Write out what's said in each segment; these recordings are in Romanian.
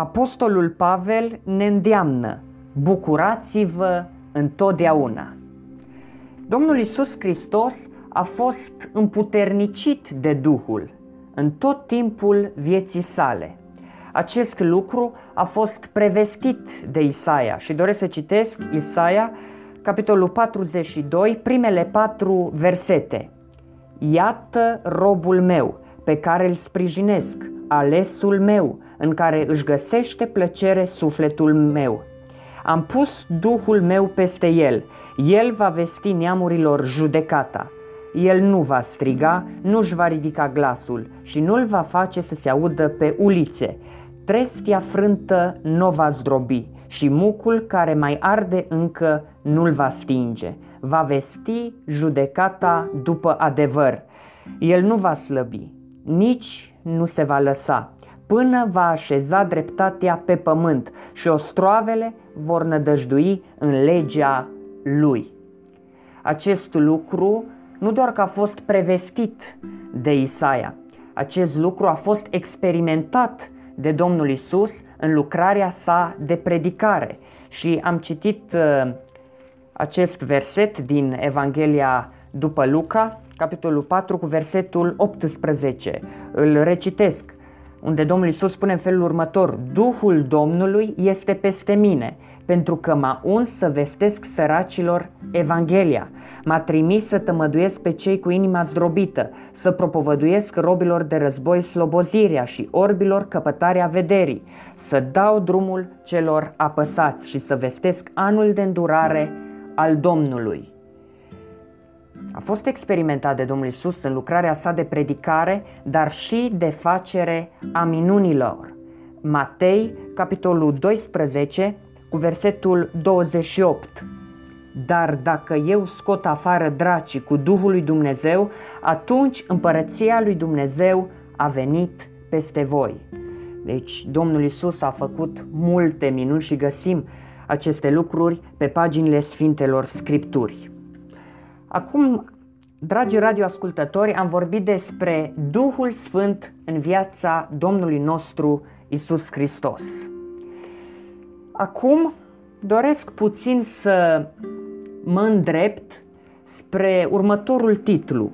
Apostolul Pavel ne îndeamnă, bucurați-vă întotdeauna. Domnul Isus Hristos a fost împuternicit de Duhul în tot timpul vieții sale. Acest lucru a fost prevestit de Isaia și doresc să citesc Isaia, capitolul 42, primele patru versete. Iată robul meu, pe care îl sprijinesc, alesul meu, în care își găsește plăcere sufletul meu. Am pus Duhul meu peste el, el va vesti neamurilor judecata. El nu va striga, nu-și va ridica glasul și nu-l va face să se audă pe ulițe. Treschia frântă nu va zdrobi și mucul care mai arde încă nu-l va stinge. Va vesti judecata după adevăr. El nu va slăbi, nici nu se va lăsa, până va așeza dreptatea pe pământ și ostroavele vor nădăjdui în legea lui. Acest lucru nu doar că a fost prevestit de Isaia, acest lucru a fost experimentat de Domnul Isus în lucrarea sa de predicare. Și am citit uh, acest verset din Evanghelia după Luca, capitolul 4 cu versetul 18. Îl recitesc, unde Domnul Isus spune în felul următor: Duhul Domnului este peste mine, pentru că m-a uns să vestesc săracilor Evanghelia. M-a trimis să tămăduiesc pe cei cu inima zdrobită, să propovăduiesc robilor de război slobozirea și orbilor căpătarea vederii, să dau drumul celor apăsați și să vestesc anul de îndurare al Domnului. A fost experimentat de Domnul Isus în lucrarea sa de predicare, dar și de facere a minunilor. Matei, capitolul 12, cu versetul 28. Dar dacă eu scot afară dracii cu Duhul lui Dumnezeu, atunci împărăția lui Dumnezeu a venit peste voi. Deci Domnul Isus a făcut multe minuni și găsim aceste lucruri pe paginile Sfintelor Scripturi. Acum, dragi radioascultători, am vorbit despre Duhul Sfânt în viața Domnului nostru Isus Hristos. Acum doresc puțin să mă îndrept spre următorul titlu.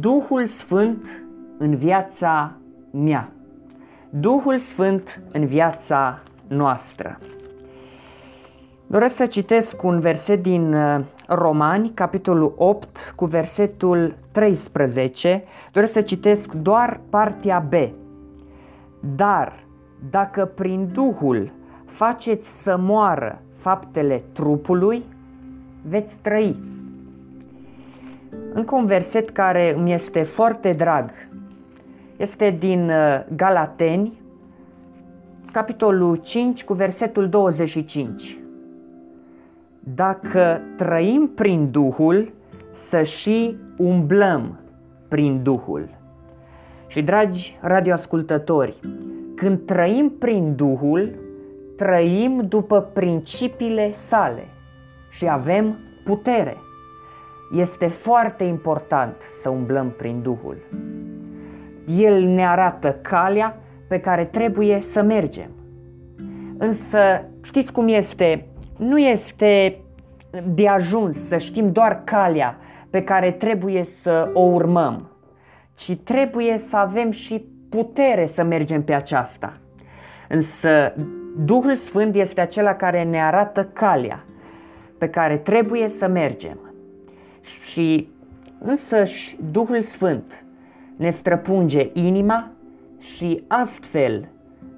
Duhul Sfânt în viața mea. Duhul Sfânt în viața noastră. Doresc să citesc un verset din uh, Romani, capitolul 8, cu versetul 13. Doresc să citesc doar partea B. Dar dacă prin Duhul faceți să moară faptele trupului, veți trăi. Încă un verset care îmi este foarte drag. Este din uh, Galateni, capitolul 5, cu versetul 25. Dacă trăim prin Duhul, să și umblăm prin Duhul. Și dragi radioascultători, când trăim prin Duhul, trăim după principiile sale și avem putere. Este foarte important să umblăm prin Duhul. El ne arată calea pe care trebuie să mergem. Însă, știți cum este? Nu este de ajuns să știm doar calea pe care trebuie să o urmăm, ci trebuie să avem și putere să mergem pe aceasta. Însă Duhul Sfânt este acela care ne arată calea pe care trebuie să mergem. Și însăși Duhul Sfânt ne străpunge inima și astfel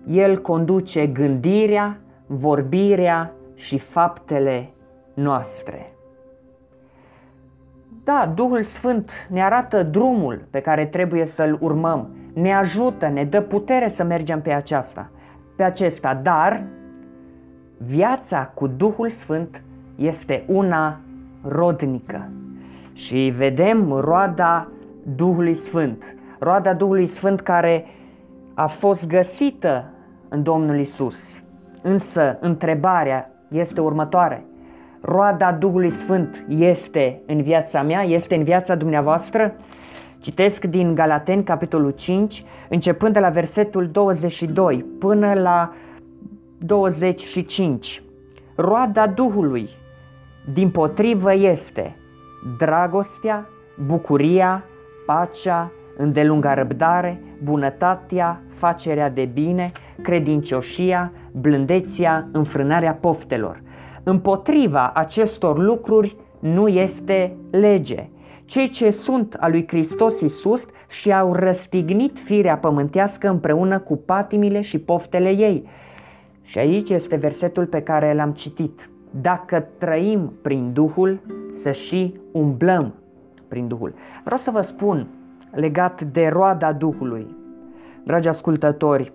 El conduce gândirea, vorbirea și faptele noastre. Da, Duhul Sfânt ne arată drumul pe care trebuie să-l urmăm, ne ajută, ne dă putere să mergem pe aceasta, pe acesta, dar viața cu Duhul Sfânt este una rodnică. Și vedem roada Duhului Sfânt, roada Duhului Sfânt care a fost găsită în Domnul Isus. Însă întrebarea este următoare. Roada Duhului Sfânt este în viața mea, este în viața dumneavoastră? Citesc din Galaten, capitolul 5, începând de la versetul 22 până la 25. Roada Duhului, din potrivă, este dragostea, bucuria, pacea, îndelunga răbdare, bunătatea, facerea de bine, credincioșia, blândețea, înfrânarea poftelor. Împotriva acestor lucruri nu este lege. Cei ce sunt a lui Hristos Iisus și-au răstignit firea pământească împreună cu patimile și poftele ei. Și aici este versetul pe care l-am citit. Dacă trăim prin Duhul, să și umblăm prin Duhul. Vreau să vă spun legat de roada Duhului. Dragi ascultători,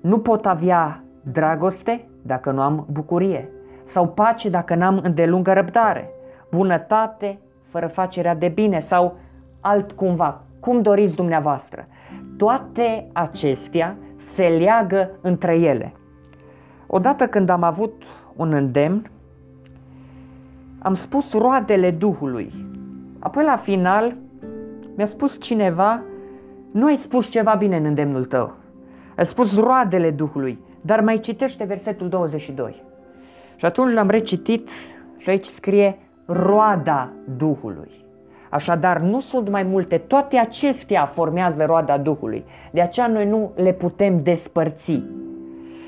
nu pot avea dragoste dacă nu am bucurie, sau pace dacă n-am îndelungă răbdare, bunătate fără facerea de bine sau altcumva, cum doriți dumneavoastră. Toate acestea se leagă între ele. Odată când am avut un îndemn, am spus roadele Duhului. Apoi la final mi-a spus cineva, nu ai spus ceva bine în îndemnul tău. Ai spus roadele Duhului, dar mai citește versetul 22. Și atunci l-am recitit și aici scrie roada Duhului. Așadar, nu sunt mai multe, toate acestea formează roada Duhului. De aceea noi nu le putem despărți.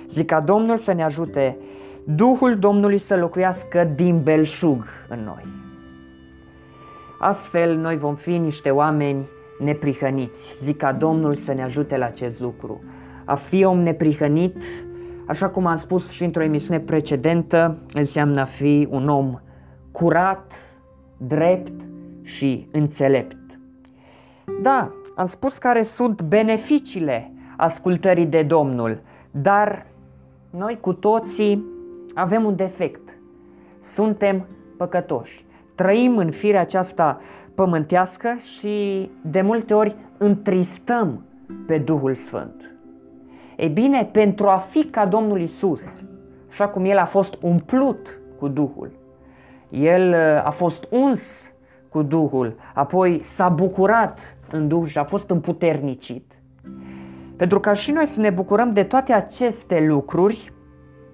Zic ca Domnul să ne ajute, Duhul Domnului să locuiască din belșug în noi. Astfel, noi vom fi niște oameni neprihăniți. Zic ca Domnul să ne ajute la acest lucru. A fi om neprihănit, așa cum am spus și într-o emisiune precedentă, înseamnă a fi un om curat, drept și înțelept. Da, am spus care sunt beneficiile ascultării de Domnul, dar noi cu toții avem un defect. Suntem păcătoși. Trăim în firea aceasta pământească și de multe ori întristăm pe Duhul Sfânt. Ei bine, pentru a fi ca Domnul Isus, așa cum El a fost umplut cu Duhul, El uh, a fost uns cu Duhul, apoi s-a bucurat în Duh și a fost împuternicit. Pentru ca și noi să ne bucurăm de toate aceste lucruri,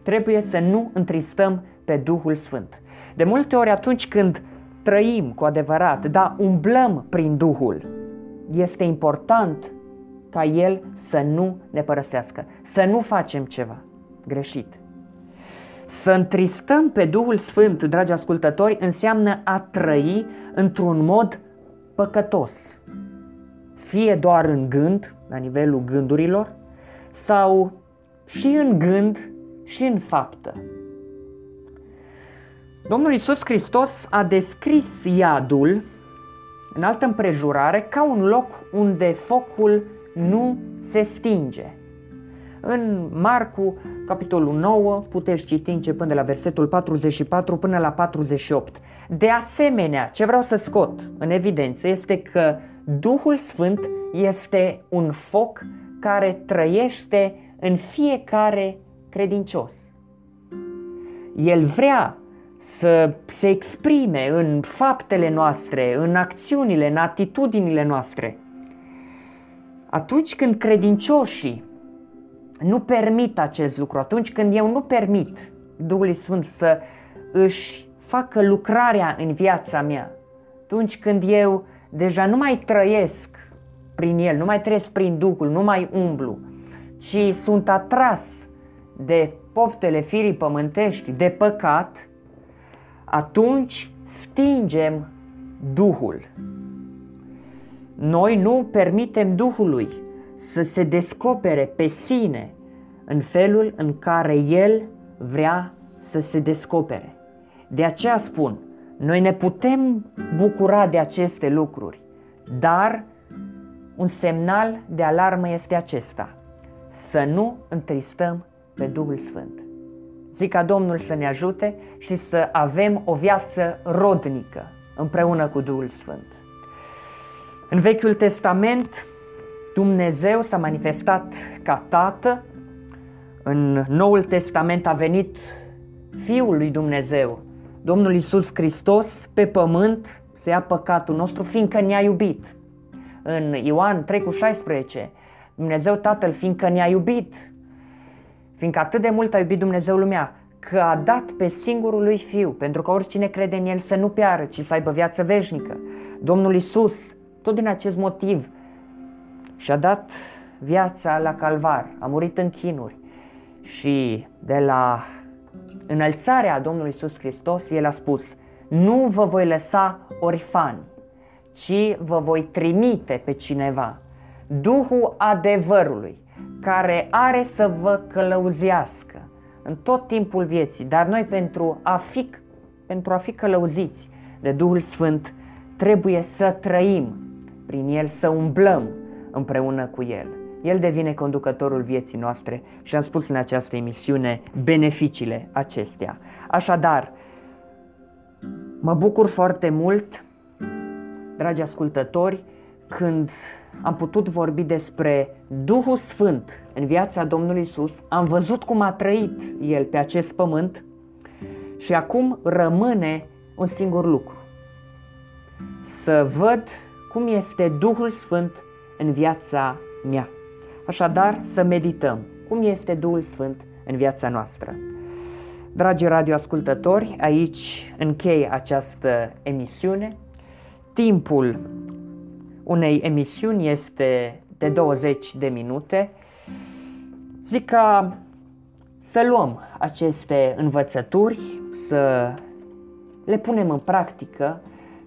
trebuie să nu întristăm pe Duhul Sfânt. De multe ori atunci când trăim cu adevărat, da, umblăm prin Duhul, este important ca El să nu ne părăsească, să nu facem ceva greșit. Să întristăm pe Duhul Sfânt, dragi ascultători, înseamnă a trăi într-un mod păcătos. Fie doar în gând, la nivelul gândurilor, sau și în gând și în faptă. Domnul Isus Hristos a descris iadul în altă împrejurare ca un loc unde focul nu se stinge. În Marcu, capitolul 9, puteți citi începând de la versetul 44 până la 48. De asemenea, ce vreau să scot în evidență este că Duhul Sfânt este un foc care trăiește în fiecare credincios. El vrea să se exprime în faptele noastre, în acțiunile, în atitudinile noastre. Atunci când credincioșii nu permit acest lucru, atunci când eu nu permit Duhului Sfânt să își facă lucrarea în viața mea, atunci când eu deja nu mai trăiesc prin El, nu mai trăiesc prin Duhul, nu mai umblu, ci sunt atras de poftele firii pământești, de păcat, atunci stingem Duhul. Noi nu permitem Duhului să se descopere pe sine în felul în care El vrea să se descopere. De aceea spun, noi ne putem bucura de aceste lucruri, dar un semnal de alarmă este acesta, să nu întristăm pe Duhul Sfânt. Zic ca Domnul să ne ajute și să avem o viață rodnică împreună cu Duhul Sfânt. În Vechiul Testament, Dumnezeu s-a manifestat ca Tată, în Noul Testament a venit Fiul lui Dumnezeu, Domnul Isus Hristos, pe pământ să ia păcatul nostru, fiindcă ne-a iubit. În Ioan 3 cu 16, Dumnezeu Tatăl, fiindcă ne-a iubit, fiindcă atât de mult a iubit Dumnezeu lumea, că a dat pe singurul lui Fiu, pentru că oricine crede în El să nu piară, ci să aibă viață veșnică. Domnul Isus, tot din acest motiv, și-a dat viața la calvar, a murit în chinuri. Și de la înălțarea Domnului Isus Hristos, El a spus, nu vă voi lăsa orfani, ci vă voi trimite pe cineva, Duhul adevărului, care are să vă călăuzească în tot timpul vieții, dar noi pentru a fi, pentru a fi călăuziți de Duhul Sfânt trebuie să trăim prin El, să umblăm împreună cu El. El devine conducătorul vieții noastre și am spus în această emisiune beneficiile acestea. Așadar, mă bucur foarte mult, dragi ascultători, când am putut vorbi despre Duhul Sfânt în viața Domnului Isus, am văzut cum a trăit El pe acest pământ și acum rămâne un singur lucru. Să văd cum este Duhul Sfânt în viața mea. Așadar, să medităm cum este Duhul Sfânt în viața noastră. Dragi radioascultători, aici închei această emisiune. Timpul unei emisiuni este de 20 de minute. Zic ca să luăm aceste învățături, să le punem în practică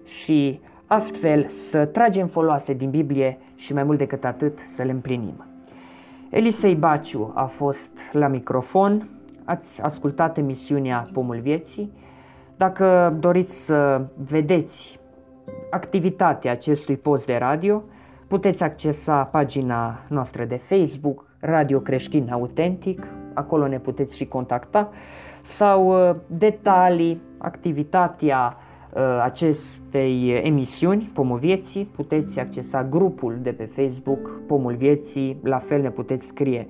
și astfel să tragem foloase din Biblie și mai mult decât atât să le împlinim. Elisei Baciu a fost la microfon, ați ascultat emisiunea Pomul Vieții. Dacă doriți să vedeți activitatea acestui post de radio, puteți accesa pagina noastră de Facebook, Radio Creștin Autentic, acolo ne puteți și contacta, sau uh, detalii, activitatea uh, acestei emisiuni, Pomul Vieții, puteți accesa grupul de pe Facebook, Pomul Vieții, la fel ne puteți scrie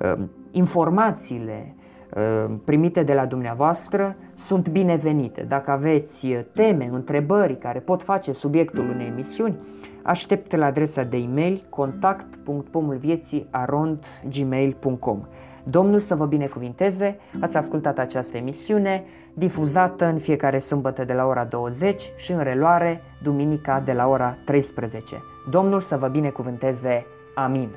uh, informațiile, Uh, primite de la dumneavoastră sunt binevenite. Dacă aveți teme, întrebări care pot face subiectul unei emisiuni, aștept la adresa de e-mail contact.pomulvieții.gmail.com Domnul să vă binecuvinteze, ați ascultat această emisiune, difuzată în fiecare sâmbătă de la ora 20 și în reluare duminica de la ora 13. Domnul să vă binecuvânteze. Amin.